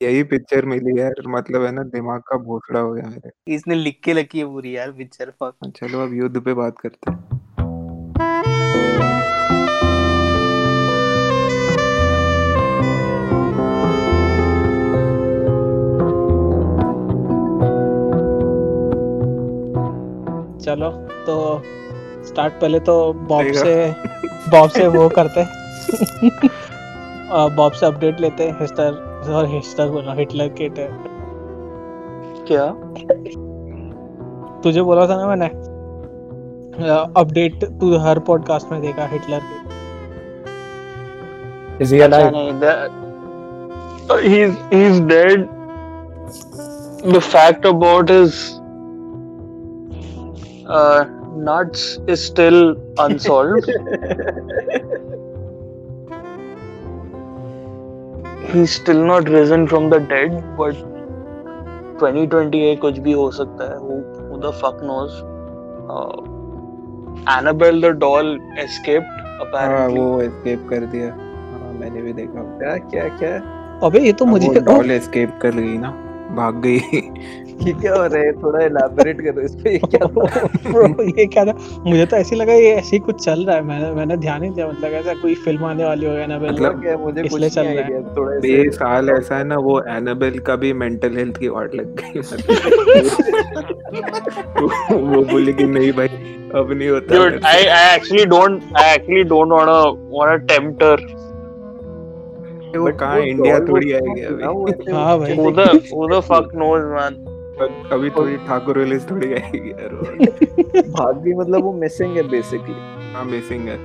यही पिक्चर मिली यार मतलब है ना दिमाग का भोसड़ा हो गया मेरे। इसने लिख के रखी है पूरी यार पिक्चर फक हाँ, चलो अब युद्ध पे बात करते हैं। चलो तो स्टार्ट पहले तो बॉब से बॉब से वो करते हैं। बॉब से अपडेट लेते हैं हिस्टर और हैशटैग बना हिटलर के टे क्या? तुझे बोला था ना मैंने? अपडेट तू हर पॉडकास्ट में देखा हिटलर के। Is he alive he is he is dead the fact about his nuts is still unsolved he's still not risen from the dead but 2028 कुछ भी हो सकता है who, who the fuck knows uh, Annabelle the doll escaped हाँ apparently वो escape कर दिया हाँ मैंने भी देखा क्या क्या क्या अबे ये तो हाँ, मुझे वो डॉल एस्केप कर गई ना भाग गई ये क्या हो रहा है थोड़ा एलैबोरेट करो इस पे ये क्या? Bro, ये क्या था मुझे तो ऐसे लगा ये ऐसे ही कुछ चल रहा है मैंने मैंने ध्यान नहीं दिया मतलब ऐसा कोई फ़िल्म आने वाली हो गया ना मतलब क्या मुझे कुछ चल रहा है। थोड़ा ये साल ऐसा है ना वो एनाबेल का भी मेंटल हेल्थ की वार्ड लग गई वो बोली कि नहीं भाई अब नहीं होता don't I actually don't wanna wanna tempt her. से। वो कहाँ इंडिया थोड़ी आएगी अभी? हाँ भाई। Who the fuck knows, man? अभी थोड़ी ठाकुर रिलीज़ थोड़ी आएगी यार भाग गई मतलब वो मिसिंग है बेसिकली हाँ मिसिंग है।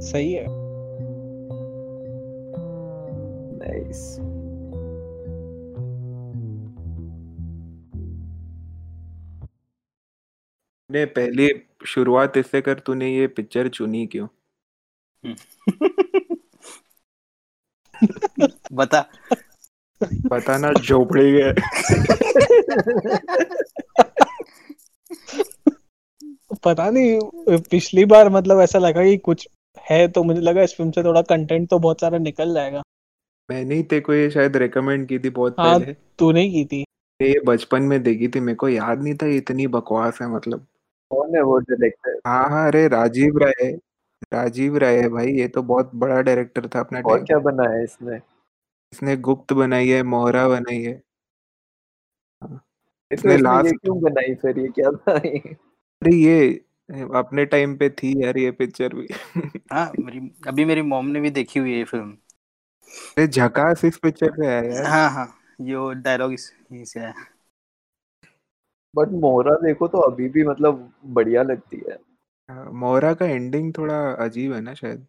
सही है। नाइस ने पहली शुरुआत इससे कर तूने ये पिक्चर चुनी क्यों? बता। पता ना झोपड़ी गए पता नहीं पिछली बार मतलब ऐसा लगा कि कुछ है तो मुझे लगा इस फ़िल्म से थोड़ा कंटेंट तो बहुत सारा निकल जाएगा। मैंने ही तेरे को ये शायद रेकमेंड की थी बहुत हाँ। पहले। तूने की थी। ये बचपन में देखी थी मेरे को याद नहीं था इतनी बकवास है मतलब। कौन है वो डायरेक्टर हाँ हाँ अरे राजीव राय है। राजीव राय है भाई ये तो बहुत बड़ा डायरेक्टर था अपना और क्या बना है इसने? इसने गुप्त बनाई है मोहरा बनाई है। तो इसने लास्ट क्यों बनाई फिर? ये क्या था ये? अरे ये अपने टाइम पे थी यार ये पिक्चर भी। हाँ मेरी अभी मेरी मॉम ने भी देखी हुई है ये फ़िल्म अरे झकास इस पिक्चर पे है यार। हाँ हाँ यो डायलॉग इस यहीं से है बट मोहरा देखो तो अभी भी मतलब बढ़िया लगती है। हाँ, मोहरा का एंडिंग थोड़ा अजीब है ना शायद।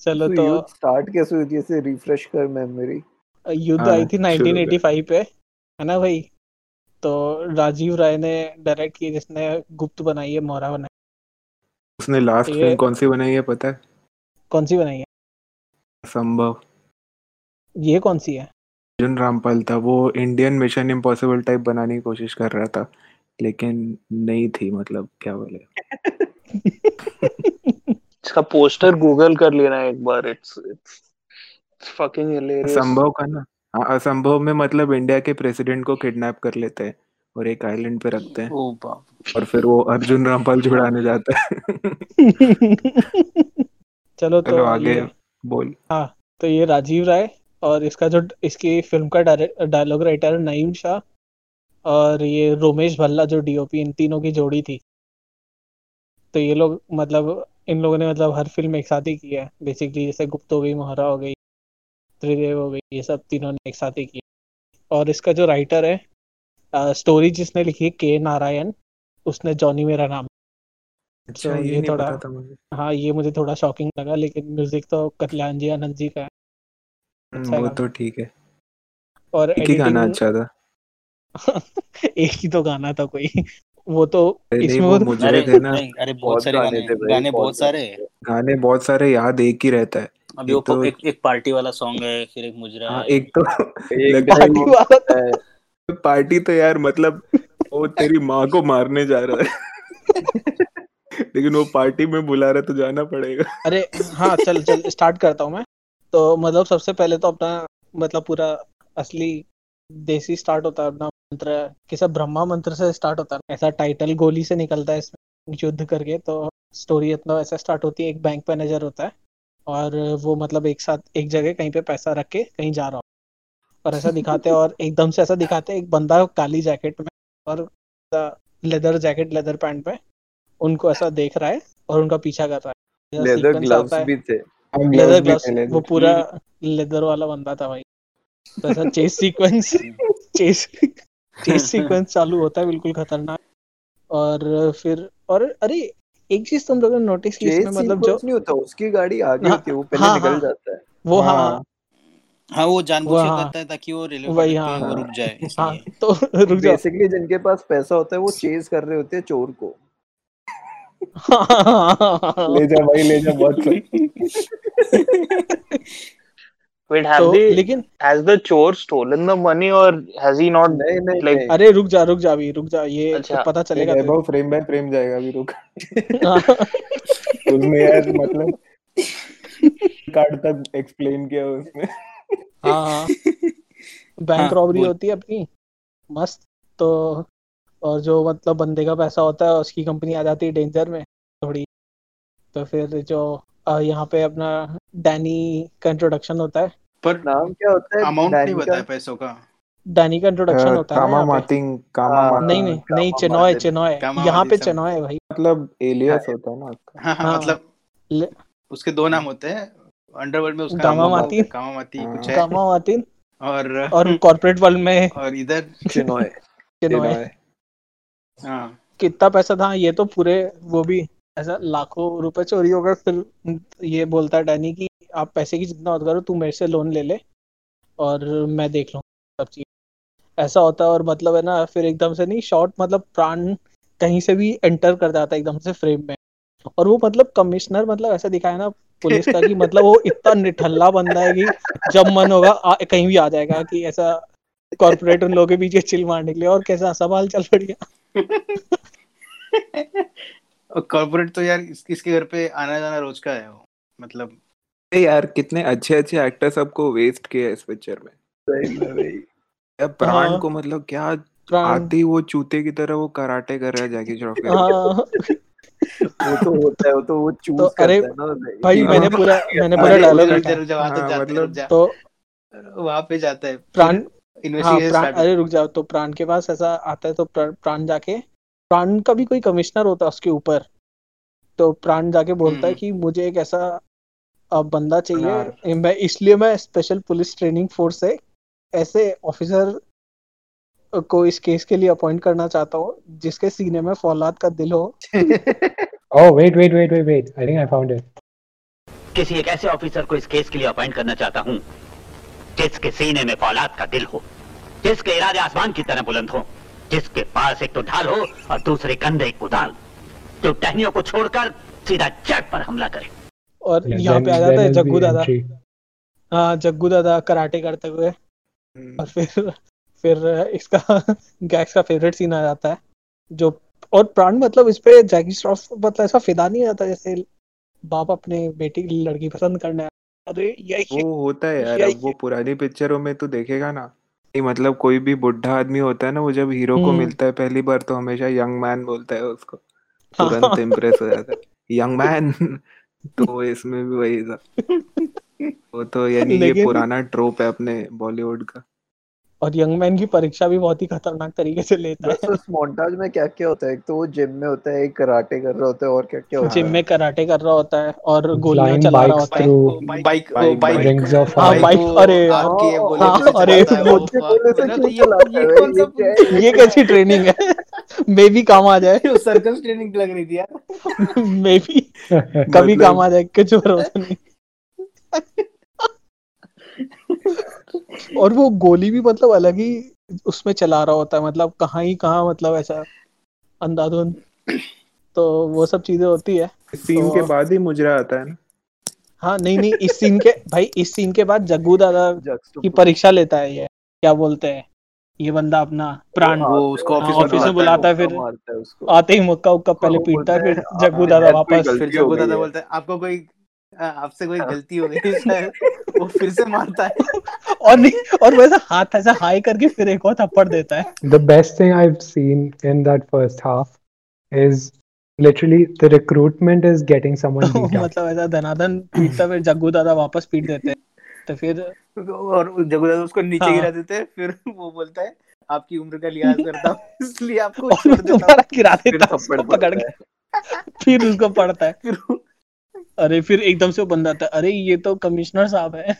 चलो तो तो युद्ध स्टार्ट कैसे हुई थी? ऐसे रिफ्रेश कर मेमोरी युद्ध हाँ, आई थी शुरू कर। 1985 पे है ना भाई? तो राजीव राय ने डायरेक्ट की जिसने गुप्त बनाई है मोहरा बनाई। उसने लास्ट फ़िल्म कौन सी बनाई है पता है? कौन सी बनाई है? संभव ये कौन सी है? अर्जुन रामपाल था वो इंडियन मिशन इम्पॉसिबल टाइप बनाने की कोशिश कर रहा था। लेकिन नहीं थी मतलब क्या बोले? इसका पोस्टर गूगल कर लेना एक बार इट्स इट्स फकिंग हिलेरियस असंभव का ना? हाँ असंभव में मतलब इंडिया के प्रेसिडेंट को किडनैप कर लेते हैं और एक आइलैंड पे रखते हैं। ओ और फिर वो अर्जुन रामपाल छुड़ाने जाता है। चलो तो चलो आगे बोल। हाँ तो ये राजीव राय और इसका जो इसकी फ़िल्म का डायलॉग राइटर नईम शाह। और ये रोमेश भल्ला जो डीओपी इन तीनों की जोड़ी थी। तो ये लोग मतलब इन लोगों ने मतलब हर फ़िल्म एक साथ ही की है। बेसिकली जैसे गुप्त हो गई मोहरा हो गई त्रिदेव हो गई ये सब तीनों ने एक साथ ही की और इसका जो राइटर है आ, स्टोरी जिसने लिखी के नारायण उसने जॉनी मेरा नाम। अच्छा तो ये ये थोड़ा- मुझे। हाँ ये मुझे थोड़ा शॉकिंग लगा लेकिन म्यूज़िक तो कल्याण जी आनंद जी का है। अच्छा वो। तो ठीक है। और एक ही गाना अच्छा था। एक ही तो गाना था कोई। वो तो नहीं इसमें वो वो मुझे अरे थे ना नहीं अरे बहुत बहुत सारे गाने गाने थे भाई, गाने बहुत बहुत सारे। गाने बहुत सारे याद एक ही रहता है। अभी एक वो तो- एक एक पार्टी वाला सॉन्ग है फिर एक मुजरा हाँ है। एक तो एक लगता है पार्टी वाला तो- पार्टी तो यार मतलब वो तेरी माँ को मारने जा रहा है। लेकिन वो पार्टी में बुला रहा तो जाना पड़ेगा। अरे हाँ चल चल स्टार्ट करता हूँ मैं। तो मतलब सबसे पहले तो अपना मतलब पूरा असली देसी स्टार्ट होता है अपना मंत्र किसा ब्रह्मा मंत्र से स्टार्ट होता है। ऐसा टाइटल गोली से निकलता है इसमें युद्ध करके तो स्टोरी इतना ऐसा स्टार्ट होती है एक बैंक मैनेजर होता है और वो मतलब एक साथ एक जगह कहीं पे पैसा रख के कहीं जा रहा हो। और ऐसा दिखाते हैं और एकदम से ऐसा दिखाते हैं एक बंदा काली जैकेट में और लेदर जैकेट लेदर पैंट में उनको ऐसा देख रहा है और उनका पीछा कर रहा है। लेदर ग्लव्स भी थे। लेदर ग्लव्स वो पूरा लेदर वाला बंदा था भाई। तो ऐसा chase sequence chase chase sequence चालू होता है बिल्कुल खतरनाक। और फिर और अरे एक चीज़ तुम लोगों ने नोटिस की इसमें मतलब जो नहीं होता उसकी गाड़ी आगे हाँ, होती है वो पहले हाँ, निकल हाँ। जाता है। वो हाँ। हाँ, हाँ वो जानबूझ के हाँ। करता है ताकि वो रेलवे वही, पे हाँ, वो हाँ। रुक जाए हाँ तो रुक जाओ। बेसिकली जिनके पास पैसा होता है वो चेज कर रहे होते हैं चोर को। ले जा भाई ले जा बहुत सही Wait, have तो they लेकिन has the chore stolen the money or has he not नहीं नहीं like नहीं। अरे रुक जा रुक जा अभी रुक जा ये अच्छा, पता चलेगा वैभव फ्रेम बाय फ्रेम जाएगा अभी रुक। हाँ, उसमें यार मतलब कार्ड तक एक्सप्लेन किया उसने। हाँ हाँ। बैंक हाँ, रॉबरी बोल। होती है अपनी मस्त। तो और जो मतलब बंदे का पैसा होता है उसकी कंपनी आ जाती है डेंजर में थोड़ी। तो फिर जो यहाँ पे अपना डैनी का इंट्रोडक्शन होता है। पर नाम क्या होता है? अमाउंट नहीं बताया पैसों का। डैनी का इंट्रोडक्शन होता है कामा मातिंग कामा नहीं नहीं नहीं कामा चेनॉय मातिन। चेनॉय कामा यहाँ पे मातिन है भाई। मतलब एलियस होता है ना उसका हाँ हाँ हाँ, मतलब उसके दो नाम होते हैं। अंडरवर्ल्ड में उसका नाम मातिन। कामा माती। कुछ है। कामा मार्टिन और और कॉर्पोरेट वर्ल्ड में और इधर चिनॉय चेनॉय। हाँ। कितना पैसा था? ये तो पूरे वो भी ऐसा लाखों रुपए चोरी हो गए, फिर ये बोलता डैनी कि आप पैसे की जितना मत करो, तू मेरे से लोन ले ले और मैं देख लूँ सब चीज़। ऐसा होता है और मतलब है ना, फिर एकदम से नहीं शॉर्ट मतलब प्राण कहीं से भी एंटर कर जाता है एकदम से फ्रेम में। और वो मतलब कमिश्नर मतलब ऐसा दिखाया ना पुलिस का कि मतलब वो इतना निठल्ला बंदा है कि जब मन होगा कहीं भी आ जाएगा कि ऐसा कॉर्पोरेट उन लोगों के पीछे चिल मारने के लिए और कैसा सवाल चल बढ़िया। कॉर्पोरेट तो यार इस, इसके घर पे आना जाना रोज का है वो मतलब। ए यार कितने अच्छे अच्छे एक्टर सबको वेस्ट किया इस पिक्चर में। सही में भाई। यार प्राण हाँ। को मतलब क्या आते ही वो चूते की तरह वो कराटे कर रहा है जैकी श्रॉफ के हाँ। वो तो होता है वो तो वो चूज़ तो करता अरे है ना भाई। भाई मैंने हाँ, पूरा मैंने पूरा डायलॉग है हाँ, मतलब जा। तो वहाँ पे जाता है। प्राण हाँ इन्वेस्टिगेशन प्राण स्टार्ट अरे रुक जाओ तो प्राण के पास ऐसा आता है तो प्राण जाके प्राण का भी कोई कमिश्नर होता है उसके ऊपर तो प्राण जाके बोलता है हम्म। कि मुझे एक ऐसा बंदा चाहिए मैं इसलिए मैं स्पेशल पुलिस ट्रेनिंग फोर्स से ऐसे ऑफिसर को इस केस के लिए अपॉइंट करना चाहता हूँ जिसके सीने में फौलाद का दिल हो Oh, wait, wait, wait, wait, wait. I think I found it. किसी एक ऐसे ऑफिसर को इस केस के लिए अपॉइंट करना चाहता हूँ जिसके सीने में फौलाद का दिल हो जिसके इरादे आसमान की तरह बुलंद हो जिसके पास एक तो ढाल हो और दूसरे कंधे एक कुदाल। जो टहनियों को छोड़कर सीधा जट पर हमला करे। और यहाँ पे आ जाता है जग्गू दादा। हाँ जग्गू दादा कराटे करते हुए। हम्म, और फिर फिर इसका गैक्स का फेवरेट सीन आ जाता है। जो और प्राण मतलब इस पे जैकी श्रॉफ मतलब ऐसा फिदा नहीं आता जैसे बाप अपने बेटी लड़की पसंद करने। अरे यही वो होता है यार वो पुरानी पिक्चरों में तो देखेगा ना। कि मतलब कोई भी बुढ़ा आदमी होता है ना वो जब हीरो को हम्म। मिलता है पहली बार तो हमेशा यंग मैन बोलता है उसको। तुरंत इम्प्रेस हो जाता है यंग मैन तो इसमें भी वही था वो तो यानी ये लेकिन- पुराना ट्रोप है अपने बॉलीवुड का और यंग मैन की परीक्षा भी बहुत ही खतरनाक तरीके से लेता है। उस मोन्टाज में क्या क्या होता है? एक तो वो जिम में होता है एक कराटे कर रहा होता है और क्या क्या होता जिम में कराटे कर रहा होता है और गोलियाँ चला रहा होता है। बाइक बाइक rings of हाँ. बाइक, अरे हाँ, अरे है। गोले से मतलब क्यों ये- कैसी ट्रेनिंग है? मे भी काम आ जाए। सर्कस ट्रेनिंग लग रही थी यार। मे भी कभी मतलब- काम आ जाए कुछ भरोसा नहीं। और वो गोली भी मतलब अलग ही उसमें चला रहा होता है मतलब कहाँ ही कहाँ मतलब ऐसा अंधाधुंध तो वो सब चीज़ें होती है इस सीन तो- के बाद ही मुजरा आता है ना। हाँ नहीं नहीं इस सीन के भाई इस सीन के बाद जग्गू दादा की परीक्षा लेता है ये क्या बोलते हैं ये बंदा अपना प्राण। वो उसको हाँ, ऑफ़िस में ऑफ़िस में बुलाता बुलाता है फिर। है उसको। आते ही मुक्का उक्का पहले पीटता है फिर है, जग्गू हाँ, दादा वापस। फिर हो गई दादा है। बोलता है आपको कोई हाँ, आपसे कोई गलती हो गई शायद वो फिर से मारता है। और नहीं और वैसा हाथ ऐसा हाई करके फिर एक और थप्पड़ देता है। The best thing I've seen in that first half is literally the recruitment is getting someone beat up. मतलब ऐसा धनाधन पीटता फिर जग्गू दादा वापस पीट देते हैं। तो फिर और जगुदादा उसको नीचे हाँ। गिरा देते हैं फिर वो बोलता है आपकी उम्र का लिहाज करता हूँ इसलिए आपको छोड़ देता हूँ। गिरा फिर देता है उसको पकड़ पड़ता के। फिर उसको पड़ता है। फिर अरे फिर एकदम से वो बंदा आता है अरे ये तो कमिश्नर साहब है।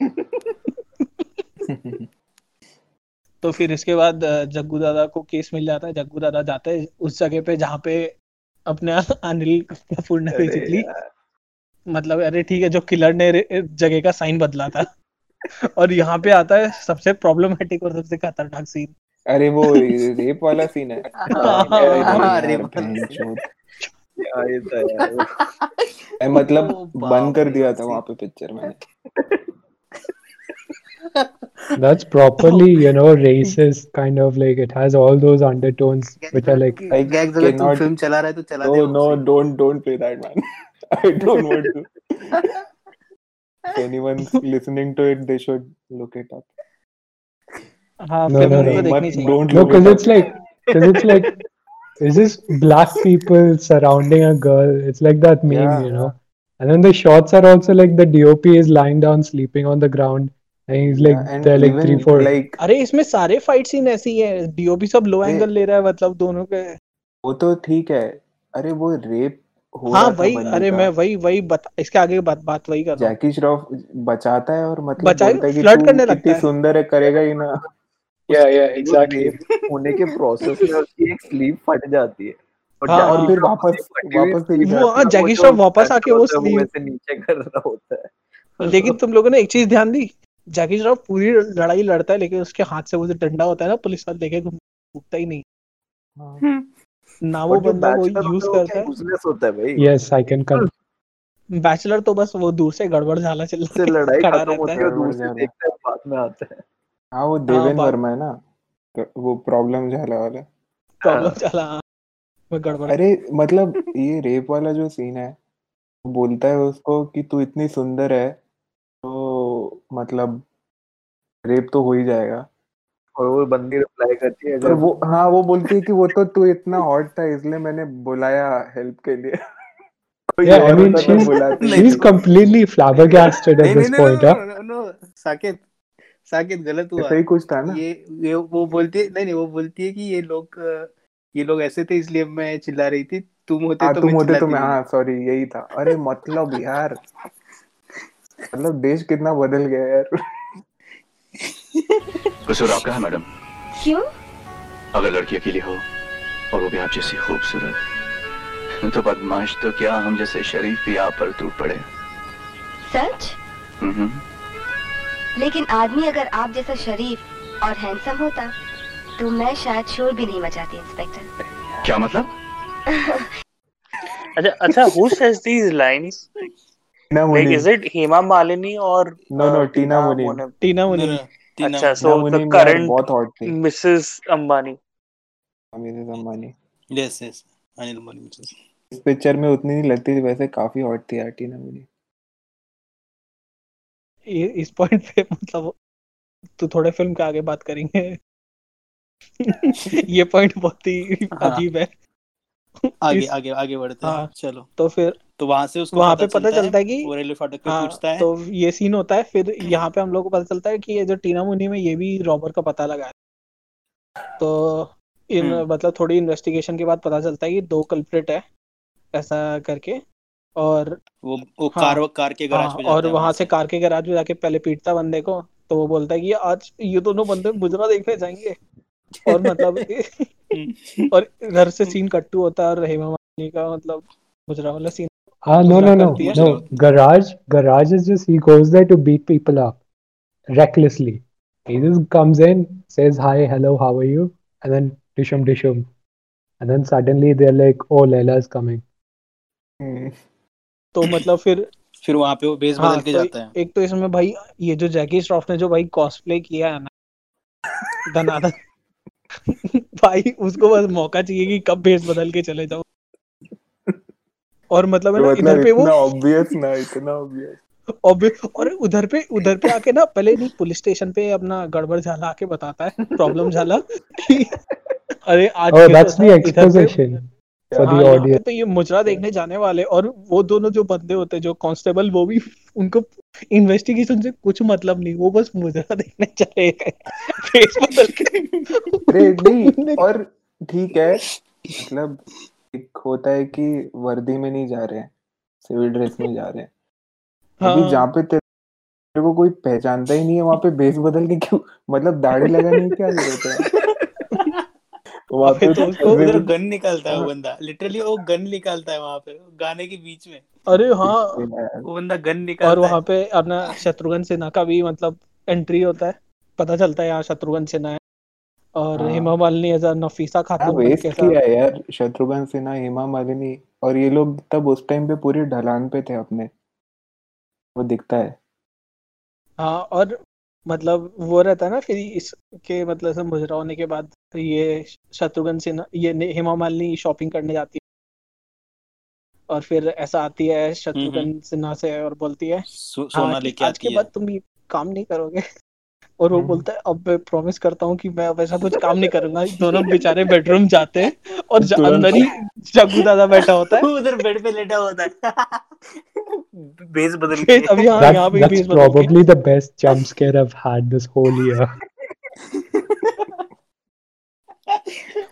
तो फिर इसके बाद जग्गू दादा को केस मिल जाता है। जग्गू दादा जाते हैं उस जगह पे जहाँ पे अपने अनिल कपूर ने बेसिकली मतलब अरे ठीक है जो किलर ने जगह का साइन बदला था। और यहाँ पे आता है सबसे प्रॉब्लमेटिक और सबसे खतरनाक सीन अरे वो रेप वाला सीन है। मैं मतलब बंद कर दिया था वहाँ पे पिक्चर मैंने That's properly, you know, racist kind of like it has all those undertones which are like I gags अगर तू cannot- फ़िल्म चला रहा है तो चला No, दे no, उसे। don't, don't play that, man. I don't want to. If anyone's listening to it, they should look it up. हाँ No, no, no. चाहिए don't no, look because it it's like because it's like it's just black people surrounding a girl. It's like that meme, Yeah. you know. And then the shots are also like the DOP is lying down sleeping on the ground, and he's like Yeah, and like three four. like अरे इसमें सारे fight scene ऐसी है DOP सब लो angle ले रहा है मतलब दोनों के वो तो ठीक है अरे वो रेप हो हाँ वही अरे का मैं वही वही बता इसके आगे बात बात वही कर रहा हूँ जैकी श्रॉफ बचाता है और मतलब बोलता है कि तू करने लगता कितनी है। सुंदर है करेगा ही ना Yeah, yeah, exactly. रेप होने के प्रोसेस में उसकी एक स्लीव फट जाती है। और हाँ, और फिर वापस- वापस से वो हाँ जैकी श्रॉफ वापस आके वो है, sleeve- वैसे नीचे कर रहा होता है। लेकिन तुम लोगों ने एक चीज़ ध्यान दी? जैकी श्रॉफ पूरी लड़ाई लड़ता है लेकिन उसके हाथ से वो जो डंडा होता है ना पुलिस वाले देखे घूमता ही नहीं। ना वो बंदा वो यूज़ होता है, करता होता है भाई? Yes, I can come. है बैचलर तो बस वो दूर से गड़बड़ झाला चिल्ला से के लड़ाई खत्म होती है है। दूर से देखता है बाद में आता है। हाँ वो देवेन वर्मा है ना? वो प्रॉब्लम झाला वाला। प्रॉब्लम चला हाँ, गड़बड़ अरे मतलब ये रेप वाला जो सीन है वो बोलता है उसको कि तू इतनी सुंदर है तो मतलब रेप तो हो ही जाएगा। और वो बंदी रिप्लाई करती है अगर वो हाँ वो बोलती है कि वो तो तू इतना हॉट था इसलिए मैंने बुलाया हेल्प के लिए। कोई Yeah, I mean, तो she's- She's completely flabbergasted at this point, नहीं huh? No no Saket Saket गलत हुआ। ऐसा ही कुछ था ना? ये ये वो बोलती है नहीं नहीं वो बोलती है कि ये लोग ये लोग ऐसे थे इसलिए मैं चिल्ला रही थी। तुम होते हाँ तो तुम मैं होते तो चिल्लाती मैं हाँ सॉरी यही था। अरे मतलब यार। मतलब देश कितना बदल गया यार। कसूर आपका है मैडम? क्यों? अगर लड़की अकेली हो और वो भी आप जैसी खूबसूरत। तो बदमाश तो क्या हम जैसे शरीफ भी आप पर टूट पड़े। सच? हम्म। लेकिन आदमी अगर आप जैसा शरीफ और हैंडसम होता तो मैं शायद शोर भी नहीं मचाती इंस्पेक्टर क्या मतलब? अच्छा अच्छा who says these lines? Tina like मुनीम is it Hema Malini or No, no, uh, Tina Munim. Munim? Tina Muni अच्छा टीना so the current बहुत हॉट थी Mrs. Ambani. Mrs Ambani yes yes Anil Ambani Mrs इस picture में उतनी नहीं लगती थी वैसे काफ़ी हॉट थी यार टीना मुनीम ये इस पॉइंट पे मतलब तो थोड़े फ़िल्म के आगे बात करेंगे। ये पॉइंट बहुत ही हाँ। अजीब है। आगे इस- आगे आगे बढ़ते हैं। हाँ। चलो। तो फिर तो वहाँ से उसको वहाँ पे पता चलता है कि वो रेलवे फाटक पे हाँ पूछता है। तो ये सीन होता है फिर यहाँ पे हम लोग को पता चलता है कि ये जो टीना मुनी में ये भी रॉबर का पता लगा है। तो इन हम्म। मतलब थोड़ी इन्वेस्टिगेशन के बाद पता चलता है कि दो कल्प्रिट है ऐसा करके। और वो, वो हाँ, कार कार के गैराज हाँ, और वहाँ से कार के गैराज में जाके पहले पीटता बंदे को तो वो बोलता है कि आज ये दोनों बंदे बुजरा देखने जाएँगे। और मतलब और घर से सीन कट्टू होता है और रहीम अमानी का मतलब बुजरा वाला सीन हाँ no no no no garage garage is just he goes there to beat people up recklessly he just comes in says hi hello how are you and then Dishoom Dishoom and then suddenly they are like oh Laila is coming तो मतलब फिर फिर वहाँ पे वो base हाँ बदल के तो जाता है। एक तो इसमें भाई ये जो जैकी श्रॉफ ने जो भाई कॉस्प्ले किया है ना धनाधन। भाई उसको बस मौका चाहिए कि कब भेस बदल के चले जाओ और मतलब है ना मतलब इधर पे वो ऑब्वियस ना इतना ऑब्वियस और उधर पे उधर पे आके ना पहले नहीं पुलिस स्टेशन पे अपना गड़बड़ झाला आके बताता है प्रॉब्लम झाला कि अरे आज Oh, है, हाँ. तो ये मुजरा देखने जाने वाले और वो दोनों जो बंदे होते हैं जो कांस्टेबल वो भी उनको इन्वेस्टिगेशन से कुछ मतलब नहीं वो बस मुजरा देखने चले गए। फेस बदल के और ठीक है मतलब एक होता है कि वर्दी में नहीं जा रहे हैं सिविल ड्रेस में जा रहे हैं। अभी हाँ। जहाँ पे तेरे तेरे को कोई पहचानता ही नहीं है वहाँ पे बेस बदल के क्यों मतलब दाढ़ी लगाने की क्या ज़रूरत है? वहाँ पे तो उसको उधर गन निकालता है वो बंदा। लिटरली वो गन निकालता है वहाँ पे गाने के बीच में। अरे हाँ। वो बंदा गन और निकालता है। वहाँ पे अपना शत्रुघ्न सिन्हा का भी मतलब एंट्री होता है। पता चलता है यहाँ शत्रुघ्न सिन्हा है। और हाँ। हेमा मालिनी एज नफीसा खातून वेस्ट किया है यार शत्रुघ्न सिन्हा हेमा मालिनी और ये लोग तब उस टाइम पे पूरी ढलान पे थे अपने। वो दिखता है। हाँ और मतलब वो रहता है ना फिर इसके मतलब से मुजरा होने के बाद ये शत्रुघ्न सिन्हा ये हेमा मालिनी शॉपिंग करने जाती है। और फिर ऐसा आती है शत्रुघ्न सिन्हा से और बोलती है सो, हाँ सोना कि लेके आज के बाद तुम ये काम नहीं करोगे। और वो। बोलता है अब मैं प्रॉमिस करता हूँ कि मैं अब ऐसा कुछ काम नहीं करूँगा। दोनों बेचारे बेडरूम जाते हैं और तुरंत। अंदर ही जग्गू दादा बैठा होता है। उधर बेड पे लेटा होता है। बेस बदल के। अब यहाँ यहाँ पे बीच बदल के। probably the best jump scare I've had this whole year.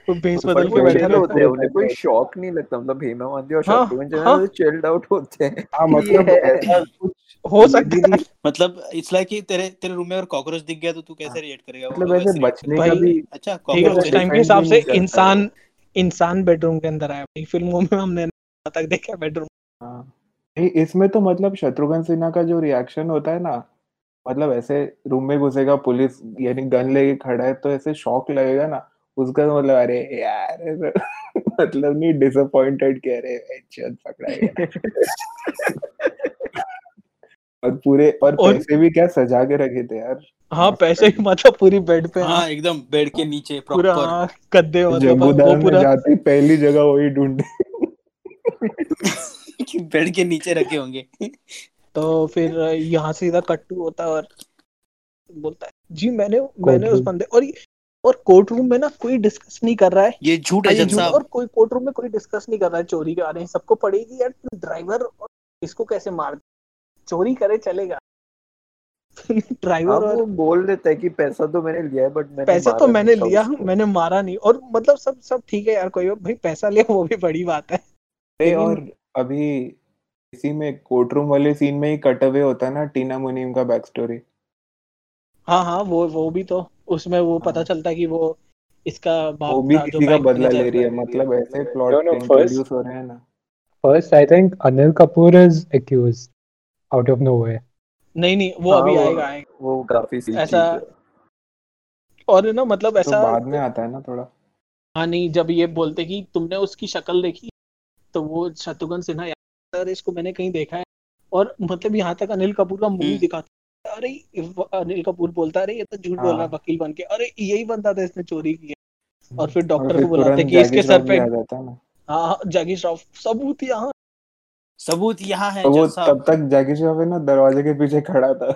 वो बेस बदल के बैठा होते हैं। उन्हें कोई शॉक नहीं लगता मतलब हेमा मालिनी और शत्रुघ्न हाँ। तो चिल्ड आउट होते हैं। हाँ मतलब ऐसा कुछ हो सकता है। मतलब इट्स लाइक कि तेरे तेरे रूम में अगर कॉकरोच दिख गया तो तू कैसे रिएक्ट करेगा? मतलब ऐसे वैसे बचने का भी अच्छा ठीक है कॉकरोच उस टाइम के हिसाब से इंसान इंसान बेडरूम के अंदर आया। भाई फ़िल्मों में हमने तक देखा बेडरूम हाँ। इसमें तो मतलब शत्रुघ्न सिन्हा का जो रिएक्शन होता है ना मतलब ऐसे रूम में घुसेगा पुलिस यानी गन लेके खड़ा है तो ऐसे शॉक लगेगा ना उसका तो मतलब अरे यार मतलब नहीं डिसअपॉइंटेड कह रहे हैं पकड़ा गया और पूरे और और- पैसे भी क्या सजा के रखे थे यार। हाँ पैसे ही मतलब पूरी बेड पे। हाँ हाँ एकदम बेड के नीचे पूरा प्रॉपर हाँ, गद्दे मतलब वो पूरा। जाते पहली जगह वही ढूंढे बेड के नीचे रखे होंगे। तो फिर यहाँ से सीधा कट्टू होता है और बोलता है। जी मैंने मैंने उस बंदे और और कोर्ट रूम में ना कोई डिस्कस नहीं कर रहा है। ये झूठ हाँ, है साहब। और कोई कोर्ट रूम में कोई डिस्कस नहीं कर रहा है चोरी के बारे में। सबको पड़ेगी यार ड्राइवर और इसको कैसे मार दिया चोरी करे चलेगा। हाँ ड्राइवर और वो बोल देता है कि पैसा तो मैंने लिया है बट मैंने पैसा तो मैंने लिया मैंने मारा नहीं। और मतलब सब सब ठीक है यार कोई भाई पैसा लिया वो भी बड़ी बात है। और अभी इसी में कोर्ट रूम वाले सीन में ही कट अवे होता है ना टीना मुनीम का बैक स्टोरी हाँ हाँ वो वो भी तो उसमें वो पता हाँ। चलता है कि वो इसका बाप वो भी किसी का बदला ले रही है मतलब ऐसे प्लॉट इंट्रोड्यूस हो रहे हैं ना। First, I think Anil Kapoor is accused out of nowhere. नहीं नहीं वो हाँ, अभी वो- आएगा आएगा। वो काफ़ी ऐसा और ना मतलब तो ऐसा बाद में आता है ना थोड़ा। हाँ नहीं जब ये बोलते कि तुमने उसकी शक्ल देखी तो वो शत्रुघ्न सिन्हा यार इसको मैंने कहीं देखा है। और मतलब यहाँ तक अनिल कपूर का मूवी हम्म। दिखाता अरे अनिल कपूर बोलता अरे ये तो झूठ बोल रहा है। वकील बन के। अरे यही बंदा था इसने चोरी की और फिर डॉक्टर को बुलाते कि इसके सर पे आ जाता है हाँ हाँ, श्रॉफ सबूत यहाँ। सबूत यहाँ है तो साहब तब तक जैकी श्रॉफ है ना दरवाजे के पीछे खड़ा था।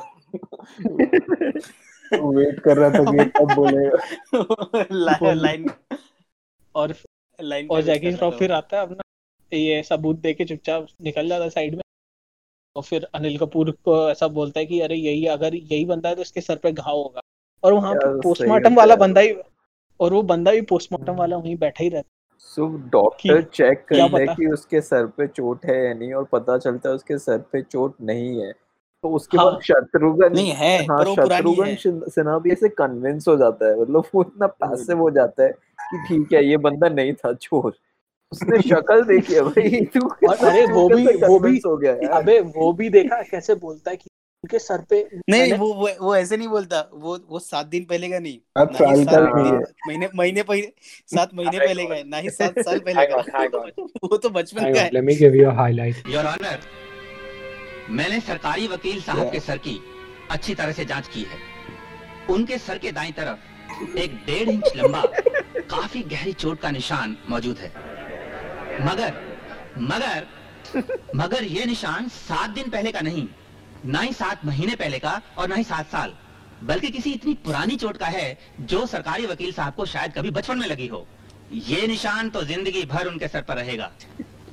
वेट कर रहा था कि कब बोलेगा। लाइन और लाइन और रहा श्रॉफ फिर आता है अपना ये सबूत दे के चुपचाप निकल जाता साइड में। और फिर अनिल कपूर को ऐसा बोलता है कि अरे यही अगर यही बंदा है तो इसके सर पे घाव होगा। और वहाँ पे पोस्टमार्टम वाला बंदा ही और वो बंदा भी पोस्टमार्टम वाला वहीं बैठा ही रहता सो डॉक्टर चेक करता है कि उसके सर पे चोट है या नहीं और पता चलता है उसके सर पे चोट नहीं है। तो उसके हाँ। बाद शत्रुघ्न नहीं है हाँ शत्रुघ्न सिन्हा भी ऐसे कन्विंस हो जाता है। मतलब वो इतना पैसिव हो जाता है कि ठीक है ये बंदा नहीं था चोर। उसने शक्ल देखी है भाई तू अरे वो भी वो भी हो गया यार। अबे वो भी देखा कैसे बोलता है कि उनके सर पे नहीं वो वो वो ऐसे नहीं बोलता वो वो सात दिन पहले का नहीं। सात ना साल का महीने महीने पहले सात महीने पहले का ना ही सात साल पहले का. वो तो बचपन का है। let me give you a highlight. Your honour मैंने सरकारी वकील साहब के सर की अच्छी तरह से जाँच की है। उनके सर के दाईं तरफ़ एक डेढ़ इंच लंबा काफ़ी गहरी चोट का निशान मौजूद है। मगर मगर मगर ये निशान सात दिन पहले का नहीं ना ही सात महीने पहले का और ना ही सात साल बल्कि किसी इतनी पुरानी चोट का है जो सरकारी वकील साहब को शायद कभी बचपन में लगी हो। ये निशान तो ज़िंदगी भर उनके सर पर रहेगा।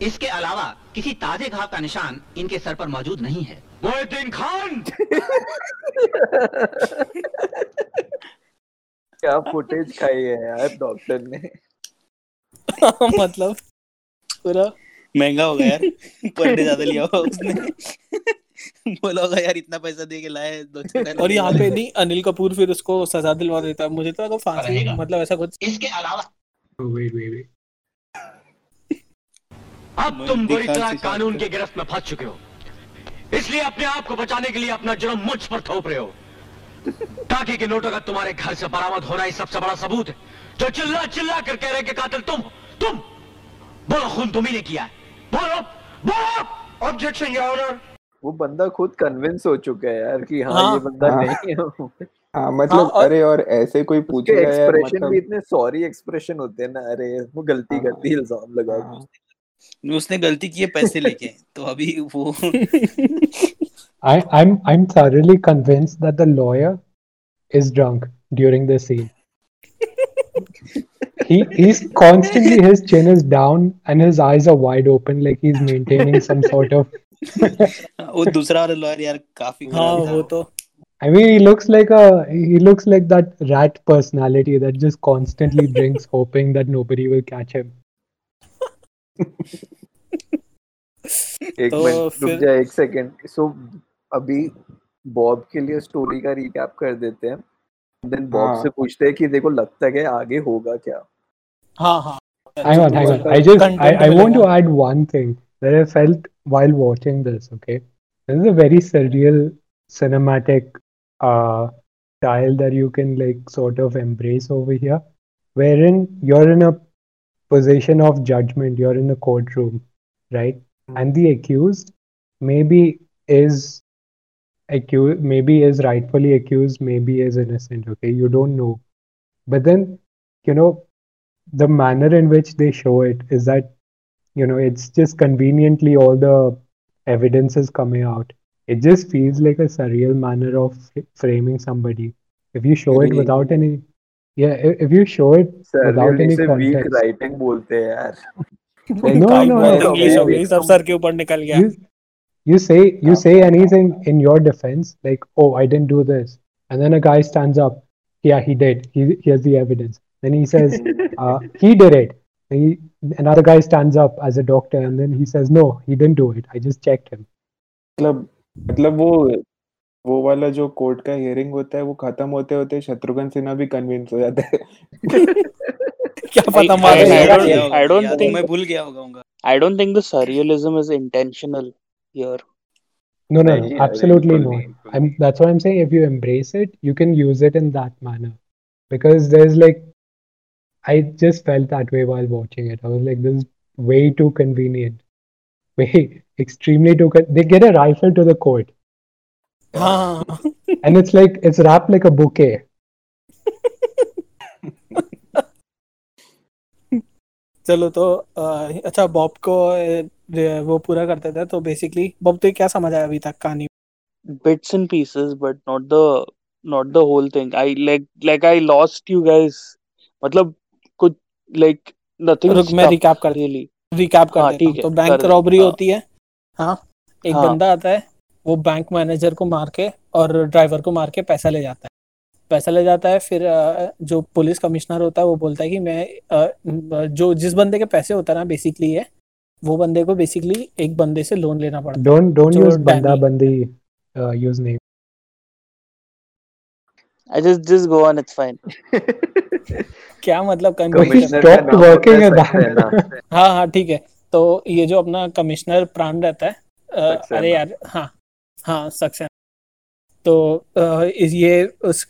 इसके अलावा किसी ताजे घाव का निशान इनके सर पर मौजूद नहीं है। मोहिद्दीन खान! क्या फुटेज खाई है यार डॉक्टर ने? मतलब पूरा महँगा हो गया यार पर डे ज़्यादा लिया होगा उसने बोला होगा यार इतना पैसा दे के लाए दो चार और यहाँ पे नहीं अनिल कपूर फिर उसको सजा दिलवा देता है मुझे तो लगा फांसी मतलब ऐसा कुछ इसके अलावा wait, wait, wait. अब तुम बुरी तरह कानून के गिरफ्त में फंस चुके हो। इसलिए अपने आप को बचाने के लिए अपना जुर्म मुझ पर थोप रहे हो। टाके के नोटों का तुम्हारे घर से बरामद होना ही सबसे बड़ा सबूत है। जो चिल्ला चिल्ला कर कह रहे कि कातिल तुम तुम। बोलो खून तुम्ही ने किया है बोलो बोलो ऑब्जेक्शन योर ऑनर वो बंदा खुद कन्विंस हो चुका है यार कि हाँ, हाँ। ये बंदा हाँ। नहीं है हाँ मतलब हाँ, और- अरे और ऐसे कोई यार एक्सप्रेशन मतलब भी इतने सॉरी एक्सप्रेशन होते हैं ना अरे वो गलती हाँ। करती इल्ज़ाम लगा हाँ, उसने गलती की है पैसे लेके तो अभी वो I, I'm I'm thoroughly convinced that the lawyer is drunk during this scene. he he's constantly his chin is down and his eyes are wide open like he's maintaining some sort of वो दूसरा वाला lawyer यार काफी हाँ खराब था वो तो I mean he looks like a he looks like that rat personality that just constantly drinks hoping that nobody will catch him. एक तो मिनट रुक फिर- जा एक सेकंड सो अभी बॉब के लिए स्टोरी का रिकैप कर देते हैं देन बॉब हाँ। से पूछते हैं कि देखो लगता है कि आगे होगा क्या Hang on, hang on. I just I, I want to add one thing that I felt while watching this. Okay, this is a very surreal cinematic uh style that you can like sort of embrace over here, wherein you're in a position of judgment. You're in the courtroom, right? And the accused maybe is accused, maybe is rightfully accused, maybe is innocent. Okay, you don't know, but then you know the manner in which they show it is that you know it's just conveniently all the evidence is coming out it just feels like a surreal manner of f- framing somebody if you show it Really? without any yeah i- if you show it without Surreal any से week context writing बोलते हैं यार no no no, बहुत no. English हो गई सब sir के ऊपर निकल गया you you say you say anything in your defense like oh i didn't do this and then a guy stands up yeah he did he, here's the evidence then he says uh, he did it And he, another guy stands up as a doctor and then he says no he didn't do it i just checked him मतलब मतलब वो वो वाला जो court का hearing होता है वो खत्म होते होते शत्रुघ्न सिन्हा भी कन्विंस हो जाता है क्या पता I- मारे I जाएगा don't- ये। I don't या तो think- मैं भूल गया होगा होगा I don't think the surrealism is intentional here. no no नहीं no यार, absolutely बिल्कुल not नहीं, बिल्कुल i'm that's what i'm saying if you embrace it you can use it in that manner because there's like i just felt that way while watching it i was like this is way too convenient way extremely too con- they get a rifle to the court हाँ हाँ, हाँ and it's like it's wrapped like a bouquet चलो तो अ, अच्छा Bob को अ, वो पूरा करते थे तो बेसिकली बॉब तो क्या समझ आया अभी तक कहानी Bits and pieces, but not the not the whole thing. I like like I lost you guys. मतलब like nothing रुक मैं रिकैप कर really. रिकैप कर हाँ, देता हूँ ठीक है, तो बैंक रॉबरी हाँ। होती है हाँ एक हाँ। बंदा आता है वो बैंक मैनेजर को मार के और ड्राइवर को मार के पैसा ले जाता है पैसा ले जाता है फिर जो पुलिस कमिश्नर होता है वो बोलता है कि मैं जो जिस बंदे के पैसे होता है ना बेसिकली है वो बंदे को बेसिकली एक बंदे से लोन लेना पड़ता है don't don't So, use banda Danny. bandi uh, use name I just just go on. It's fine. क्या मतलब कमिश्नर सकते हैं हाँ हाँ ठीक है। तो ये जो अपना कमिश्नर प्राण रहता है सक्सेना। अरे यार हाँ हाँ सक्सेना। तो इस ये उस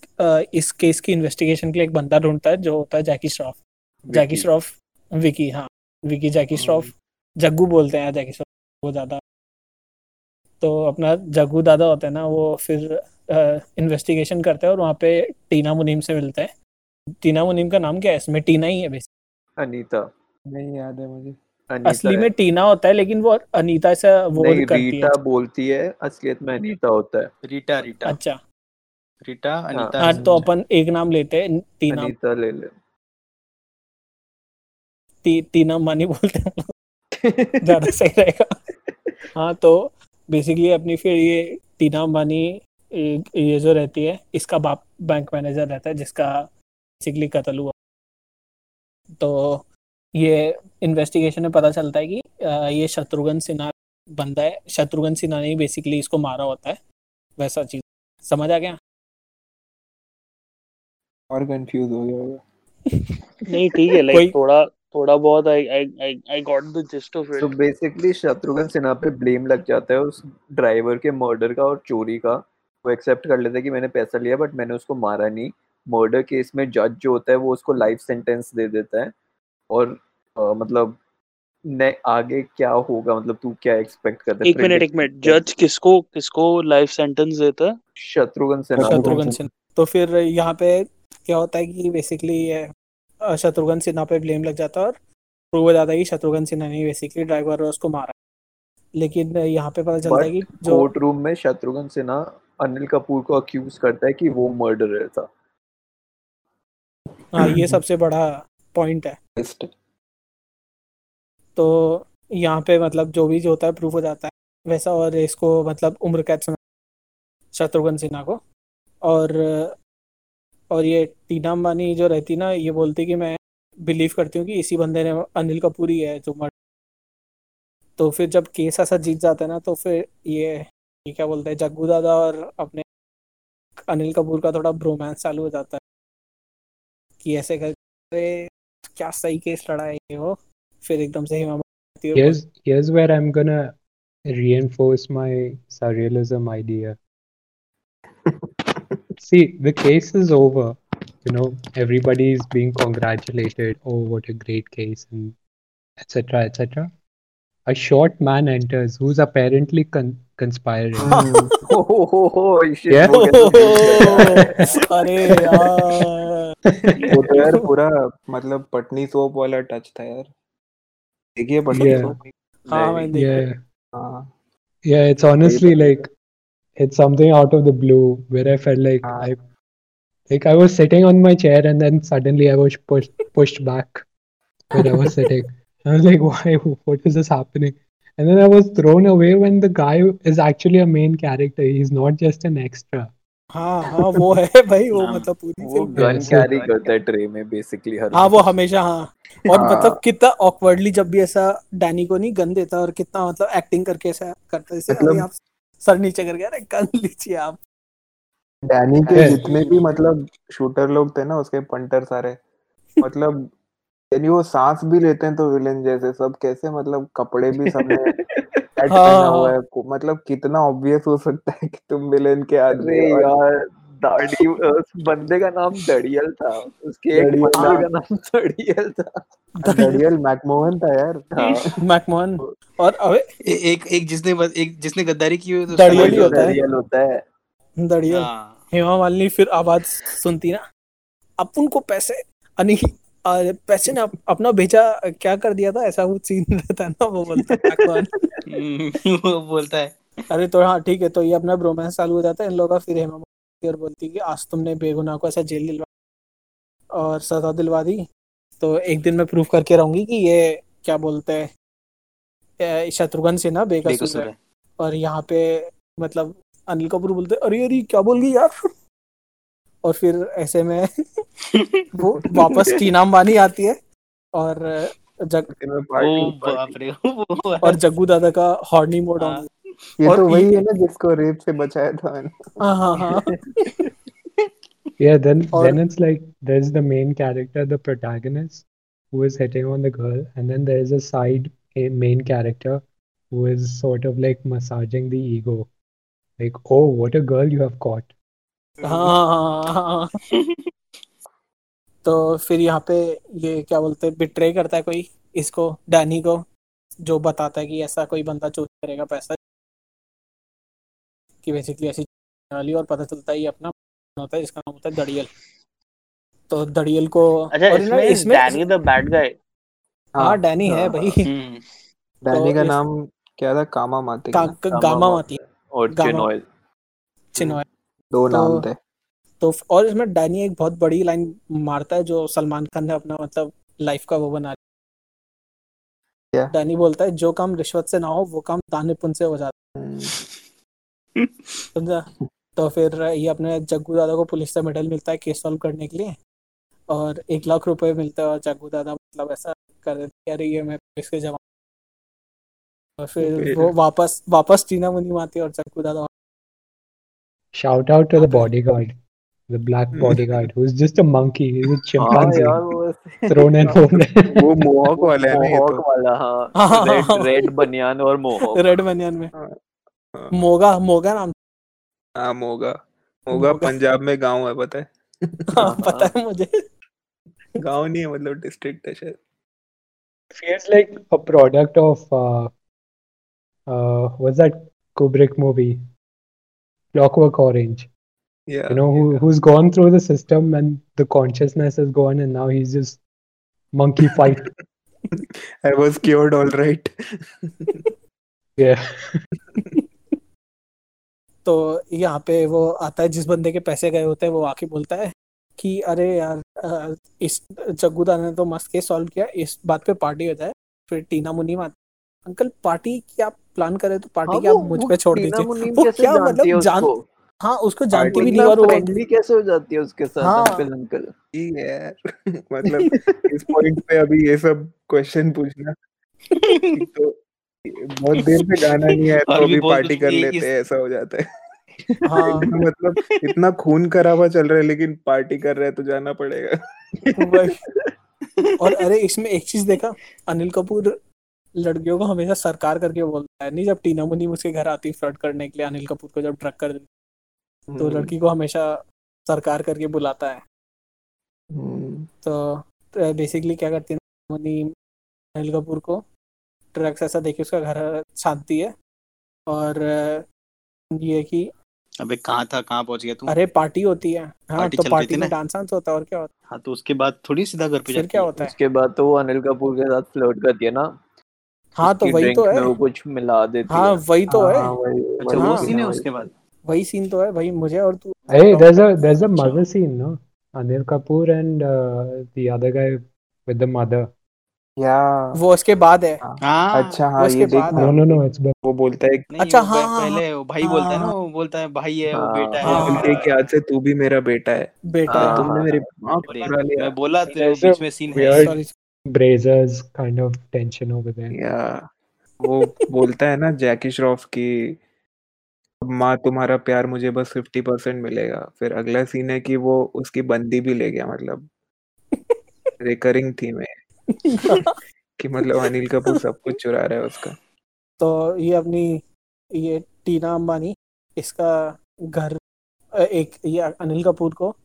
इस केस की इन्वेस्टिगेशन के लिए एक बंदा ढूंढता है जो होता है जैकी श्रॉफ जैकी श्रॉफ विकी हाँ विकी जैकी श्रॉफ जग्गू बोलते हैं जैकी श्रॉफ वो ज़्यादा। तो अपना जग्गू दादा होते हैं ना वो फिर इन्वेस्टिगेशन करते हैं और वहाँ पे टीना मुनीम से मिलते हैं। टीना मुनीम का नाम क्या है? इसमें टीना ही है बेसिक अनीता। नहीं याद है मुझे। अनीता असली है। में टीना होता है लेकिन वो अनीता से वो नहीं करती रीटा है बोलती है असलियत में अनीता होता है। रीटा रीटा। अच्छा। रीटा अनीता। हाँ तो अपन एक नाम लेते हैं टीना। अनीता ले ले। टी, टीना मानी बोलते हैं। ज़्यादा सही रहेगा। हाँ तो बेसिकली अपनी फिर ये टीना मानी ये जो रहती है इसका बाप बैंक मैनेजर रहता है जिसका बेसिकली कत्ल हुआ। तो ये इन्वेस्टिगेशन में पता चलता है कि ये शत्रुघ्न सिन्हा बंदा है। शत्रुघ्न सिन्हा ने ही बेसिकली इसको मारा होता है। वैसा चीज़। समझ आ गया? और कंफ्यूज हो गया होगा। नहीं ठीक है लाइक थोड़ा थोड़ा बहुत I I I got the gist of तो इट बेसिकली शत्रुघ्न सिन्हा पे ब्लेम लग जाता है उस ड्राइवर के मर्डर का और चोरी का। वो एक्सेप्ट कर लेता है कि मैंने पैसा लिया बट मैंने उसको मारा नहीं। मर्डर केस में जज जो होता है वो उसको लाइफ सेंटेंस दे देता है। और अ, मतलब ने आगे क्या होगा मतलब तू क्या एक्सपेक्ट करता है? एक मिनट एक मिनट। जज किसको किसको लाइफ सेंटेंस देता है? शत्रुघ्न सिन्हा शत्रुघ्न सिन्हा तो फिर यहाँ पे क्या होता है कि बेसिकली ये शत्रुघ्न सिन्हा पे ब्लेम लग जाता है और प्रूव हो जाता है कि शत्रुघ्न सिन्हा ने बेसिकली ड्राइवर और उसको मारा। लेकिन यहाँ पे पता चलता है कि जो कोर्ट रूम में शत्रुघ्न सिन्हा अनिल कपूर को अक्यूज करता है कि वो मर्डरर था। हाँ ये सबसे बड़ा पॉइंट है। तो यहाँ पे मतलब जो भी जो होता है प्रूफ हो जाता है। वैसा और इसको मतलब उम्र कैद सुना शत्रुघ्न सिन्हा को। और और ये टीना अंबानी जो रहती ना ये बोलती कि मैं बिलीव करती हूँ कि इसी बंदे ने अनिल कपूर ही है जो मर तो फिर जब केस ऐसा जीत जाता है ना तो फिर ये ये क्या बोलते हैं जग्गू दादा और अपने अनिल कपूर का थोड़ा ब्रोमांस चालू हो जाता है। कि ऐसे करके क्या सही केस लड़ा है ये वो फिर एकदम से हेमा मालिनी आती है और Here's here's where I'm gonna reinforce my surrealism idea. See, the case is over. You know, everybody's being congratulated. Oh, what a great case, and etc. etc. A short man enters who's apparently con- conspiring. हो हो हो हो shit, Yeah. वो कैसे बोलते- अरे यार वो तो यार पूरा मतलब पटनी सोप वाला टच था यार देखिए पटनी Yeah. सोप हाँ नहीं, मैं देख Yeah, हाँ yeah. It's honestly like it's something out of the blue where I felt like Ah. I like I was sitting on my chair and then suddenly I was pushed pushed back where I was sitting. I was like, why? What is this happening? And then I was thrown away when the guy is actually a main character. He's not just an extra. हाँ हाँ वो है भाई वो हाँ, मतलब पूरी वो गन कैरी करता है ट्रे में बेसिकली हर हाँ वो हमेशा हाँ। और हाँ। मतलब कितना ऑकवर्डली जब भी ऐसा डैनी को नहीं गन देता और कितना मतलब एक्टिंग करके ऐसा करता है मतलब- आप सर नीचे करके अरे गन लीजिए आप। डैनी के जितने भी मतलब शूटर लोग थे ना उसके पंटर सारे मतलब यानी वो सांस भी लेते हैं तो विलेन जैसे सब कैसे मतलब कपड़े भी सबने हाँ, पहना हुआ हाँ। है को- मतलब कितना ऑब्वियस हो सकता है कि तुम विलेन के आदमी अरे यार दाढ़ी उस बंदे का नाम दड़ियल था। उसके एक बंदे हाँ। का नाम दड़ियल था। डरियल मैकमोहन था यार। हाँ। मैकमोहन। और अबे एक एक जिसने एक जिसने गद्दारी की हुई तो दड़ियल ही होता है। दड़ियल होता है। दड़ियल। हाँ। हेमा मालिनी फिर आवाज़ सुनती ना। अपन को पैसे आ, पैसे ने अपना भेजा क्या कर दिया था? ऐसा कुछ सीन रहता है ना वो बोलता है हम्म, वो बोलता है। अरे तो हाँ ठीक है तो ये अपना ब्रोमांस चालू हो जाता है। इन लोगों का फिर हेमा और बोलती है कि आज तुमने बेगुनाह को ऐसा जेल दिलवा और सजा दिलवा दी। तो एक दिन मैं प्रूफ करके रहूँगी कि ये क्या बोलते हैं शत्रुघ्न सिन्हा बेकसूर बेकसूर है। है। और यहाँ पे मतलब अनिल कपूर बोलते अरे अरे क्या बोल गई यार? और फिर ऐसे में वो वापस टीना अंबानी आती है और जग और जग्गू दादा का हॉर्नी मोड ऑन हाँ। ये और तो वही है ना जिसको रेप से बचाया था मैंने हाँ हाँ हाँ Yeah, then Or- then it's like there's the main character, the protagonist, who is hitting on the girl, and then there's a side a main character who is sort of like massaging the ego. Like, oh, what a girl you have caught. हाँ हाँ, हाँ। तो फिर यहाँ पे ये क्या बोलते हैं बिट्रे करता है कोई इसको डैनी को जो बताता है कि ऐसा कोई बंदा चोरी करेगा पैसा। कि बेसिकली ऐसी वाली और पता चलता है ये अपना होता है जिसका नाम होता है दड़ियल। तो दड़ियल को अच्छा और ना इसमें डैनी द बैड गाय हाँ डैनी है भाई। हम्म। डैनी तो का नाम क्या था? कामा माते का? गामा माती। और गामा- चिनॉयल। चिनॉय दो तो- नाम थे। तो और इसमें डैनी एक बहुत बड़ी लाइन मारता है जो सलमान खान ने अपना मतलब लाइफ का वो बना क्या? डैनी बोलता है जो काम रिश्वत से ना हो वो काम दान पुण्य से हो जाता हम्म, है समझा? तो फिर ये अपने जग्गू दादा को पुलिस से मेडल मिलता है केस सॉल्व करने के लिए। और एक लाख रुपए मिलता है और जग्गू दादा मतलब ऐसा कर देते अरे ये मैं पुलिस के जवान और फिर वो वापस वापस टीना मुनी मारती है और जग्गू दादा Shout out to the Okay. bodyguard, the black bodyguard, who's just a monkey. He's a हाँ chimpanzee यार वो ऐसे- thrown in phone. वो मोहॉक वाला है ना ये मोहॉक तो वाला हाँ, हाँ हाँ, रेड हाँ। रेड बनियान और मोहॉक रेड बनियान में हाँ, हाँ। मोगा मोगा नाम हाँ मोगा मोगा मोगा। पंजाब में गांव है पता है हाँ, पता है मुझे गांव नहीं है मतलब डिस्ट्रिक्ट है शायद Feels like a product of uh, uh, what's that Kubrick movie? Clockwork Orange. या You know, who yeah. who's gone through the system and the consciousness is gone, and now he's just monkey fight. I was cured alright Yeah. तो यहाँ पे वो आता है जिस बंदे के पैसे गए होते हैं वो आके बोलता है कि अरे यार इस जग्गूदा ने तो मस्त केस सॉल्व किया इस बात पे पार्टी हो जाए फिर टीना मुनीम अंकल पार्टी की आप प्लान करें तो पार्टी हाँ की आप मुझ पे छोड़ दीजिए। वो क्या मतलब जान हाँ उसको जानती भी नहीं और वो फ्रेंडली कैसे हो जाती है उसके साथ हाँ। Uncle uncle? ठीक है यार मतलब इस पॉइंट पे अभी ये सब क्वेश्चन पूछना। तो बहुत देर से गाना नहीं आया तो भी अभी पार्टी कर लेते हैं ऐसा हो जाता है। हाँ। इतना मतलब इतना खून खराबा चल रहा है लेकिन पार्टी कर रहे हैं तो जाना पड़ेगा। और अरे इसमें एक चीज़ देखा अनिल कपूर लड़कियों को हमेशा सरकार करके बोलता है नहीं जब टीना मुनीम उसके घर आती फ्लर्ट करने के लिए अनिल कपूर को जब ड्रग कर देती तो लड़की को हमेशा सरकार करके बुलाता है। हम्म, तो बेसिकली क्या करती है मुनीम अनिल कपूर को ड्रग्स ऐसा देके उसका घर छानती है और ये कि अबे कहाँ था कहाँ पहुँच गया तू? अरे पार्टी होती है। हाँ पार्टी तो चल रही पार्टी में ना? डांस वांस होता है और क्या होता है? हाँ तो उसके बाद थोड़ी सीधा घर पे फिर जाती क्या है। होता है? उसके बाद तो वो अनिल कपूर के साथ फ्लर्ट करती है ना? हाँ तो वही तो है। वो कुछ मिला देती हाँ वही तो है हाँ। अच्छा वो हाँ। सीन है उसके बाद। वही सीन तो है भाई मुझे और तू Hey, there's a there's a अच्छा। mother scene, no? Anil Kapoor and uh, the other guy with the mother. या वो उसके बाद है। हाँ। अच्छा हाँ ये बाद देखना No, no, no, it's वो बोलता है अच्छा, हाँ, हाँ, पहले वो भाई हाँ, बोलता है ना हाँ। वो बोलता है भाई है वो हाँ, बेटा हाँ, है बोलती है। कि आज से तू भी मेरा बेटा है। बेटा हाँ, तुमने मेरी माँ को लिया मैं बोला तेरे बीच में सीन है। Brazers kind of tension over there. या वो बोलता है ना जैकी श्रॉफ की अब माँ तुम्हारा प्यार मुझे बस फिफ्टी परसेंट मिलेगा। फिर अगला सीन है कि वो उसकी बंदी भी ले गया मतलब रिकरिंग थीम है। कि मतलब अनिल कपूर सब कुछ चुरा रहा है उसका। तो ये अपनी ये टीना अंबानी इसका घर एक ये अनिल कपूर को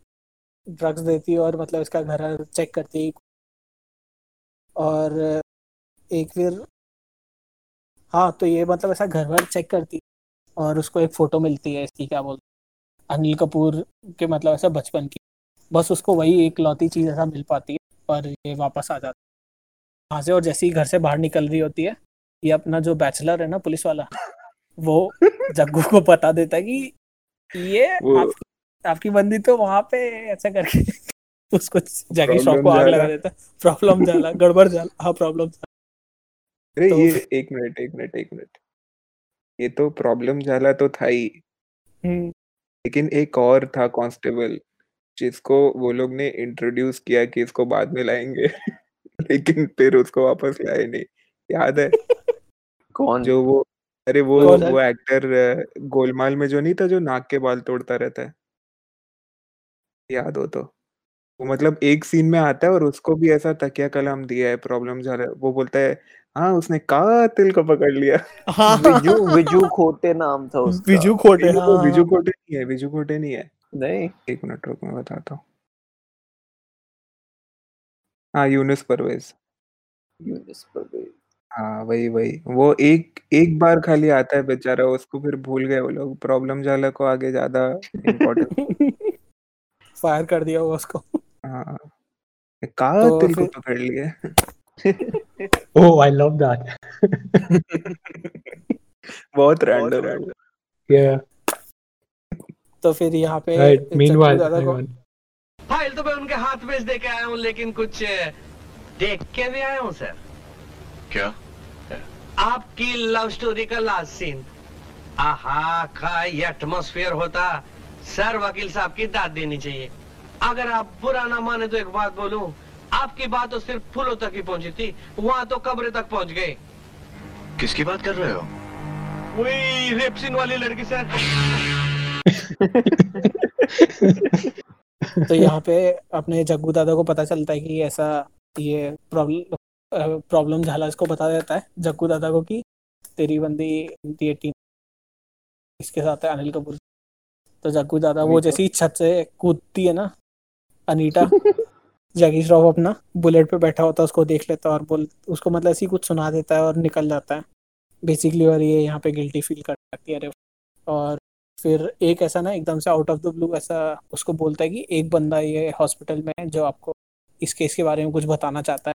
ड्रग्स देती है और मतलब इसका घर चेक करती है और एक फिर हाँ तो ये मतलब ऐसा घर वर चेक करती है और उसको एक फ़ोटो मिलती है इसकी क्या बोलते अनिल कपूर के मतलब ऐसा बचपन की। बस उसको वही एक लौती चीज़ ऐसा मिल पाती है और ये वापस आ जाती है। वहाँ से और जैसे ही घर से बाहर निकल रही होती है ये अपना जो बैचलर है ना पुलिस वाला वो जग्गू को बता देता है कि ये आपकी आपकी बंदी तो वहाँ पे ऐसा करके उसको जैकी श्रॉफ को आग लगा देता प्रॉब्लम जाला गड़बड़ जाला। हाँ प्रॉब्लम अरे तो ये एक मिनट एक मिनट एक मिनट। ये तो प्रॉब्लम झाला तो था ही। हम्म। लेकिन एक और था कांस्टेबल जिसको वो लोग ने इंट्रोड्यूस किया कि इसको बाद में लाएँगे। लेकिन फिर उसको वापस लाए नहीं। याद है? कौन? जो वो अरे वो? वो एक्टर गोलमाल में जो नहीं था जो नाक के बाल तोड़ता रहता है। याद हो तो। वो मतलब एक सीन में आता है और उसको भी ऐसा तकिया कलम दिया है प्रॉब्लम जा रहा है। वो बोलता है हाँ उसने कातिल को पकड़ लिया। हाँ। विजू विजू खोते नाम था उसका। बिजू खोटे विजू हाँ। विजू कोटे नहीं है विजू कोटे नहीं है। नहीं। एक मिनट रुक मैं बताता हूँ। हाँ यूनुस परवेज। यूनिस परवेज। हाँ वही वही। वो एक एक बार खाली आता है बेचारा उसको फिर भूल गए वो लोग। प्रॉब्लम जाला को आगे ज़्यादा इम्पोर्टेंट फायर कर दिया वो उसको। हाँ। कातिल को पकड़ लिए। Oh, I love that. बहुत रैंडम है। Yeah. तो फिर यहाँ पे on. फ़ाइल तो मैं उनके हाथ में दे के आया हूँ लेकिन कुछ देख के भी आया हूँ सर। क्या? आपकी लव स्टोरी का लास्ट सीन आहा का ये एटमोस्फियर होता। सर वकील साहब की दाद देनी चाहिए। अगर आप बुरा ना माने तो एक बात बोलूँ आपकी बात तो सिर्फ़ फूलों तक ही पहुँची थी वहाँ तो कब्र तक पहुँच गए। किसकी बात कर रहे हो? वही रेप सीन वाली लड़की सर। तो यहाँ पे अपने जग्गू दादा को पता चलता है कि ऐसा ये प्रॉब्लम प्रॉब्लम झाला इसको बता देता है जग्गू दादा को कि तेरी बंदी ये टीम इसके साथ है अनिल कपूर। तो जग्गू दादा वो तो। जैसी ही छत से कूदती है ना अनीटा जैकी श्रॉफ अपना बुलेट पे बैठा होता है उसको देख लेता है और बोल उसको मतलब ऐसी कुछ सुना देता है और निकल जाता है। बेसिकली और ये यहाँ पे गिल्टी फील करती है अरे और फिर एक ऐसा ना एकदम से आउट ऑफ़ द ब्लू ऐसा उसको बोलता है कि एक बंदा ये हॉस्पिटल में है जो आपको इस केस के बारे में कुछ बताना चाहता है।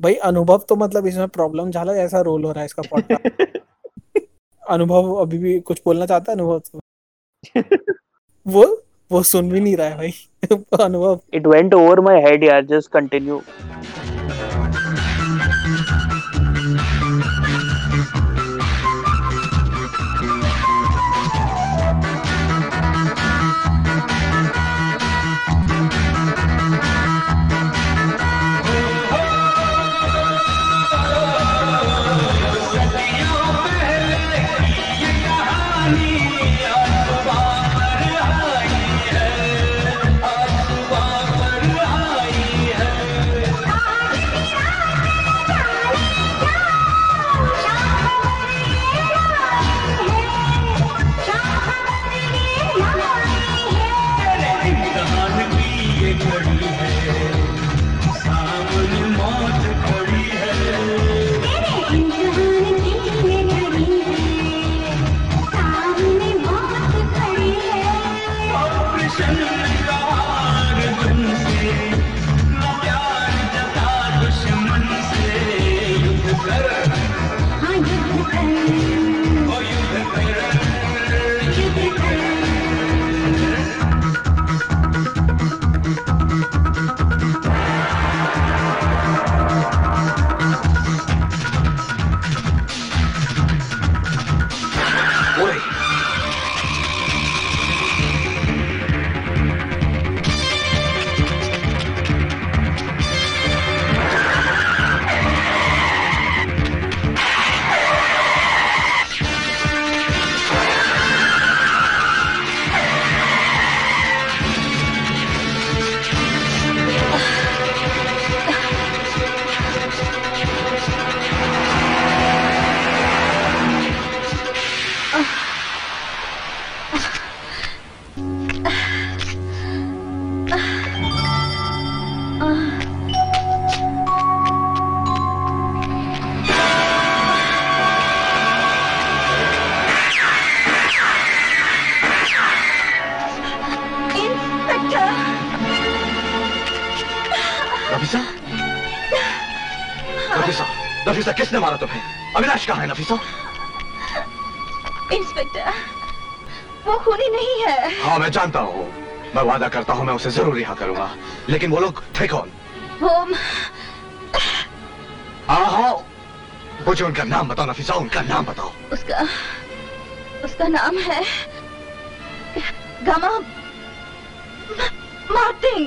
भाई अनुभव तो मतलब इसमें प्रॉब्लम झाला ऐसा रोल हो रहा है इसका पॉडकास्ट अनुभव अभी भी कुछ बोलना चाहता है अनुभव तो। वो वो सुन भी नहीं रहा है भाई। अनुभव। It went over my head यार जस्ट कंटिन्यू वादा करता हूँ मैं उसे ज़रूर रिहा करूँगा। लेकिन वो लोग थे कौन? वो हाँ हाँ मुझे उनका नाम बताओ नफीसा उनका नाम बताओ। उसका उसका नाम है गामा मार्टिन।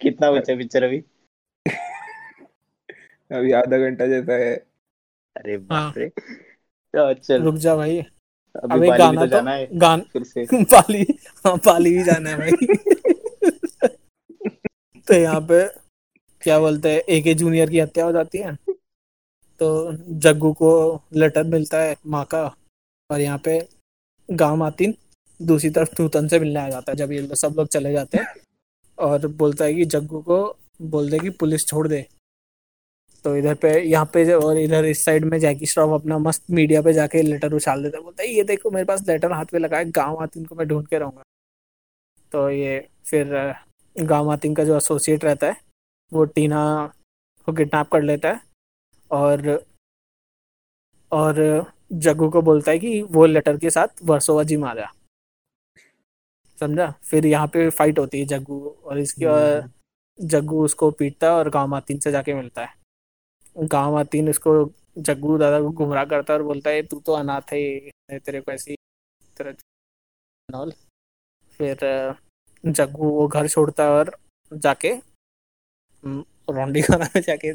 कितना बचा पिक्चर अभी? अभी आधा घंटा जैसा है। अरे हाँ। बाप रे। चल चल। रुक जा भाई। अभी अब गाना तो तो जाना है। गान फिर से। पाली हाँ पाली भी जाना है भाई। तो यहाँ पे क्या बोलते हैं एके जूनियर की हत्या हो जाती है। तो जग्गू को लेटर मिलता है माँ का और यहाँ पे गाँव मातिन दूसरी तरफ़ नूतन से मिलने आ जाता है जब ये सब लोग चले जाते हैं। और बोलता है कि जग्गू को बोल दे कि पुलिस छोड़ दे। तो इधर पे यहाँ पे जो- और इधर इस साइड में जैकी श्रॉफ अपना मस्त मीडिया पे जाके लेटर उछाल देता है। बोलता है ये देखो मेरे पास लेटर हाथ में लगा है गाँव आती इनको मैं ढूंढ के रहूँगा। तो ये फिर गाँव आतिन का जो एसोसिएट रहता है वो टीना को किडनैप कर लेता है और और जग्गू को बोलता है कि वो लेटर के साथ वर्सोवा जी मारा। समझा? फिर यहाँ पे फाइट होती है जग्गू और इसकी और जग्गू उसको पीटता है और गाँव मातिन से जाके मिलता है। गाँव मातिन उसको जग्गू दादा को गुमराह करता है और बोलता है तू तो अनाथ है तेरे को ऐसी तरह फिर जग्गू वो घर छोड़ता है और जाके रौंडी खाना में जाके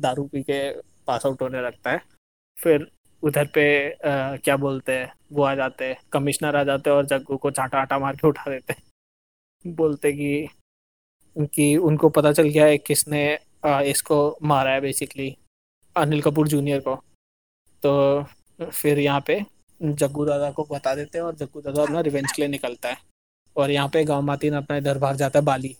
दारू पी के पास आउट होने लगता है। फिर उधर पे अ, क्या बोलते हैं वो आ जाते हैं कमिश्नर आ जाते हैं और जग्गू को चाटा आटा मार के उठा देते हैं। बोलते कि कि उनको पता चल गया है किसने इसको मारा है बेसिकली अनिल कपूर जूनियर को। तो फिर यहाँ पे जग्गू दादा को बता देते हैं और जग्गू दादा अपना रिवेंज के लिए निकलता है। और यहाँ पे गाँव मातीन अपना इधर भाग जाता है बाली।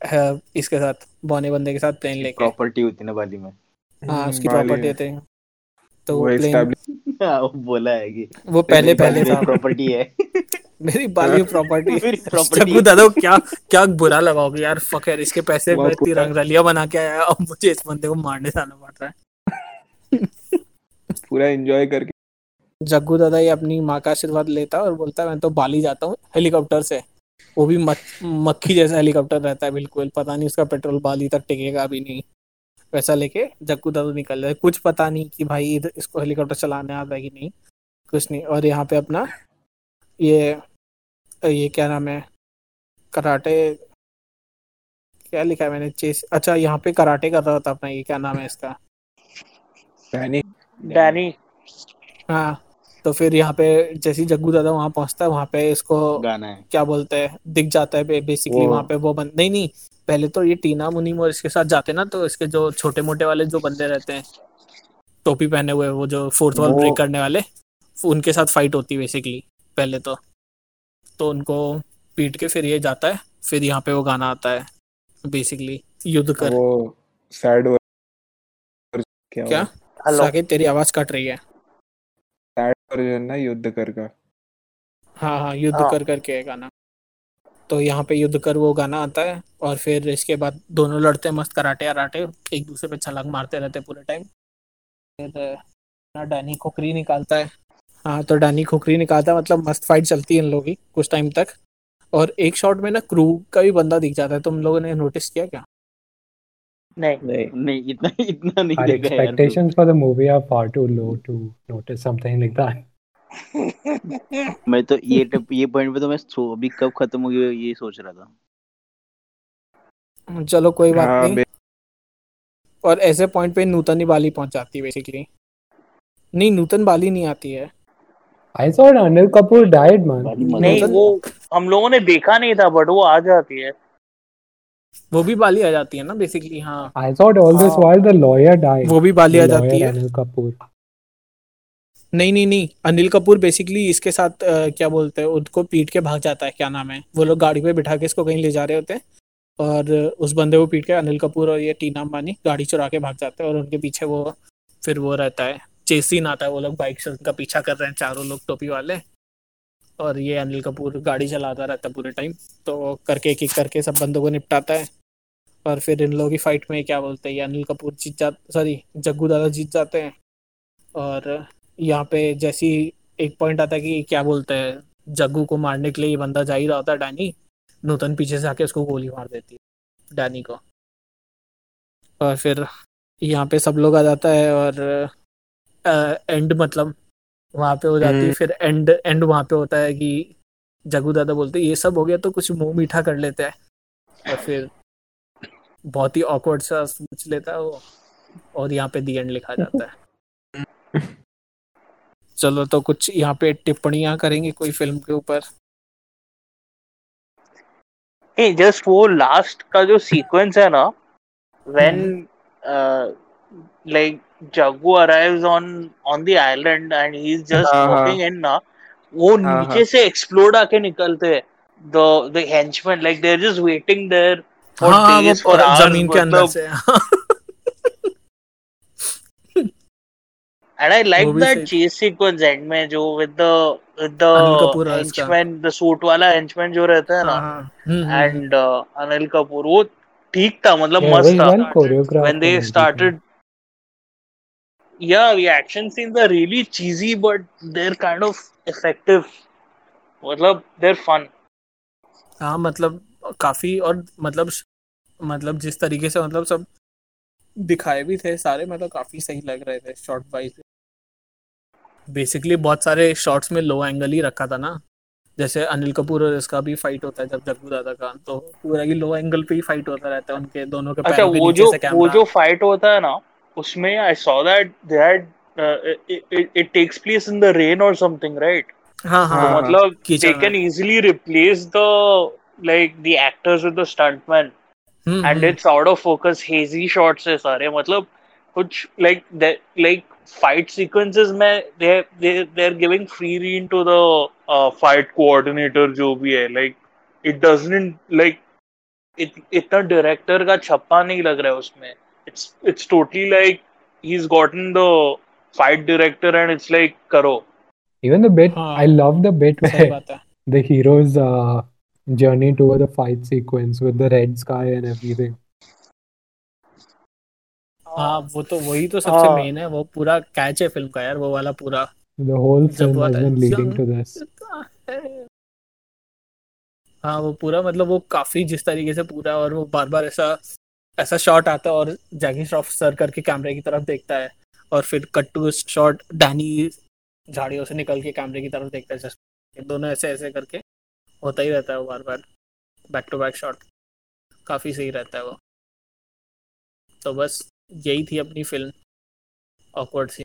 है, इसके साथ बौने बंदे के साथ प्लेन लेके। प्रॉपर्टी होती ना बाली में। हाँ उसकी बाली प्रॉपर्टी। होते हैं। तो वो वो प्लेन हाँ, वो बोला है कि वो पहले पहले में प्रॉपर्टी है। मेरी बाली प्रॉपर्टी है। दादा क्या क्या बुरा लगाओगे यार फक यार इसके पैसे मैं इतनी पूरा- रंगरलिया बना के आया अब मुझे इस बंदे को मारने जाना पड़ रहा है। पूरा एंजॉय करके। जग्गू दादा ये अपनी माँ का आशीर्वाद लेता है और बोलता है मैं तो बाली जाता हूँ हेलीकॉप्टर से। वो भी मक, मक्खी जैसा हेलीकॉप्टर रहता है बिल्कुल। पता नहीं उसका पेट्रोल बाली तक टिकेगा भी नहीं। वैसा लेके जग्गू दादा निकल रहे। कुछ पता नहीं कि भाई इसको हेलीकॉप्टर चलाने आता है कि नहीं कुछ नहीं। और यहाँ पे अपना ये ये क्या नाम है? कराटे क्या लिखा है मैंने? चेस। अच्छा यहाँ पे कराटे कर रहा था अपना ये क्या नाम है इसका? डैनी डैनी हाँ तो फिर यहाँ पे जैसे जग्गू दादा वहाँ पहुँचता है वहाँ पे इसको गाना है। क्या बोलते हैं? दिख जाता है बेसिकली वो- वहाँ पे वो बंद नहीं नहीं पहले तो ये टीना मुनीम और इसके साथ जाते ना तो इसके जो छोटे मोटे वाले जो बंदे रहते हैं टोपी पहने हुए वो जो फोर्थ वॉल ब्रेक करने वाले उनके साथ फाइट होती है बेसिकली पहले तो। तो उनको पीट के फिर ये जाता है फिर यहाँ पे वो गाना आता है बेसिकली युद्ध कर। वो सैड क्या क्या? हेलो साकेत तेरी आवाज़ कट रही है। सैड वर्जन ना युद्ध कर का। हाँ हाँ युद्ध हाँ। कर करके है गाना। तो यहाँ पे युद्ध कर वो गाना आता है और फिर इसके बाद दोनों लड़ते मस्त कराटे अराटे एक दूसरे पे छलांग मारते रहते पूरे टाइम फिर ना डैनी खुखरी निकालता है। हाँ तो डैनी खुखरी कहा था मतलब मस्त फाइट चलती है इन लोगों की कुछ टाइम तक। और एक शॉट में ना क्रू का भी बंदा दिख जाता है तुम लोगों ने नोटिस किया क्या? नहीं नहीं। नहीं इतना इतना नहीं देखा यार तू। expectations for the movie are far too low to notice something मैं तो ये टप, ये पॉइंट पे तो मैं सो अभी कब खत्म हो गया ये सोच रहा था। चलो कोई बात हाँ, नहीं। और ऐसे पॉइंट पे नूतन ही बाली पहुँच जाती है बेसिकली नहीं नूतन बाली नहीं आती है। I thought Anil Kapoor died, man. बाली मर नहीं वो हम लोगों ने देखा नहीं था बट वो आ जाती है वो भी बाली आ जाती है ना बेसिकली हाँ I thought all this हाँ। while the lawyer died. वो भी बाली आ जाती है Anil Kapoor. नहीं नहीं नहीं अनिल कपूर बेसिकली इसके साथ अ, क्या बोलते हैं उनको पीट के भाग जाता है क्या नाम है वो लोग गाड़ी पे बिठा के इसको कहीं ले जा रहे होते हैं और उस बंदे को पीट के अनिल कपूर और ये टीना अंबानी गाड़ी चुरा के भाग जाते हैं और उनके पीछे वो फिर वो रहता है चेस सीन आता है, वो लोग बाइक से उनका पीछा कर रहे हैं, चारों लोग टोपी वाले। और ये अनिल कपूर गाड़ी चलाता रहता है पूरे टाइम तो करके एक एक करके सब बंदों को निपटाता है। और फिर इन लोगों की फाइट में क्या बोलते हैं, ये अनिल कपूर जीत जा सॉरी जग्गू दादा जीत जाते हैं। और यहाँ पे जैसी एक पॉइंट आता है कि क्या बोलते हैं, जग्गू को मारने के लिए ये बंदा जा ही रहा होता है, डैनी। नूतन पीछे से आके उसको गोली मार देती है, डैनी को। और फिर यहाँ पे सब लोग आ जाता है और एंड मतलब वहाँ पे हो जाती है हम्म। फिर एंड एंड वहाँ पे होता है कि जग्गू दादा बोलते ये सब हो गया तो कुछ मुँह मीठा कर लेते हैं। और फिर बहुत ही ऑकवर्ड सा सोच लेता है वो और यहाँ पे दी एंड लिखा जाता है। चलो तो कुछ यहाँ पे टिप्पणियाँ करेंगे कोई फ़िल्म के ऊपर? ए जस्ट वो लास्ट का जो सीक्वेंस है ना when like Jagu arrives on on the island and he is just walking in ना वो uh-huh. नीचे से एक्सप्लोड आके निकलते the the henchman like they are just waiting there for days और ज़मीन के अंदर से। And I like that chase sequence end में जो with the with the henchman the suit वाला हेंचमैन जो रहता है ना। एंड अनिल कपूर वो ठीक था मतलब मस्त था। When they started yeah the action scenes are really cheesy but they're kind of effective. मतलब they're fun. हाँ मतलब काफ़ी और मतलब मतलब जिस तरीके से मतलब सब दिखाए भी थे सारे मतलब काफ़ी सही लग रहे थे शॉर्ट वाइज बेसिकली बहुत सारे शॉट्स में लो एंगल ही रखा था ना। जैसे अनिल कपूर और इसका भी फाइट होता है जब जग्गू दादा का तो पूरा ही लो एंगल पे ही फाइट होता रहता है उनके दोनों के अच्छा वो जो वो जो फाइट होता है ना उसमें I saw that they had it takes place in the rain और समथिंग राइट हाँ हाँ तो हाँ हाँ मतलब easily replace the like the actors with the stuntmen hmm and hmm it's out of focus hazy shots है सारे मतलब कुछ like that like fight sequences में they they they're giving free rein to the uh, fight coordinator जो भी है like it doesn't like it इतना director का छप्पा नहीं लग रहा है उसमें it's it's totally like he's gotten the fight director and it's like करो Even the bit, I हाँ love the bit where the hero's uh, journey toward the fight sequence with the red sky and everything. हाँ वो तो वही तो सबसे हाँ main है वो पूरा कैच है फ़िल्म का यार वो वाला पूरा The whole film has been leading to this. हाँ वो पूरा मतलब वो काफ़ी जिस तरीके से पूरा और वो बार बार ऐसा ऐसा शॉट आता है और जैकी श्रॉफ सर करके कैमरे की तरफ़ देखता है और फिर कट टू शॉट डैनी झाड़ियों से निकल के कैमरे की तरफ़ देखता है just दोनों ऐसे ऐसे करके होता ही रहता है वो बार बार। बैक टू बैक शॉट काफ़ी सही रहता है वो। तो बस यही थी अपनी फ़िल्म ऑकवर्ड सी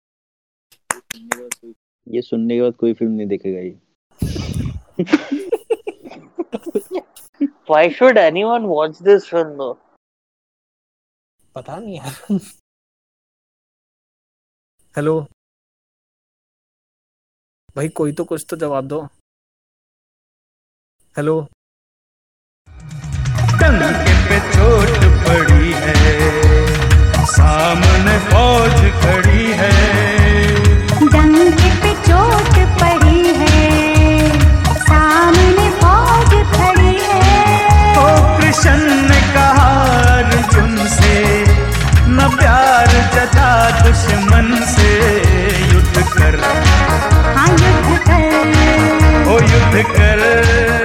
ये सुनने के बाद कोई फ़िल्म नहीं देखेगा ये। Why should anyone watch this film though? पता नहीं यार। हेलो। भाई कोई तो कुछ तो जवाब दो। हेलो। पे चोट पड़ी है सामने फौज खड़ी है। डंके पे चोट पड़ी है सामने फौज खड़ी है। ओ कृष्ण प्यार जता दुश्मन से युद्ध कर। हाँ युद्ध कर। ओ युद्ध कर।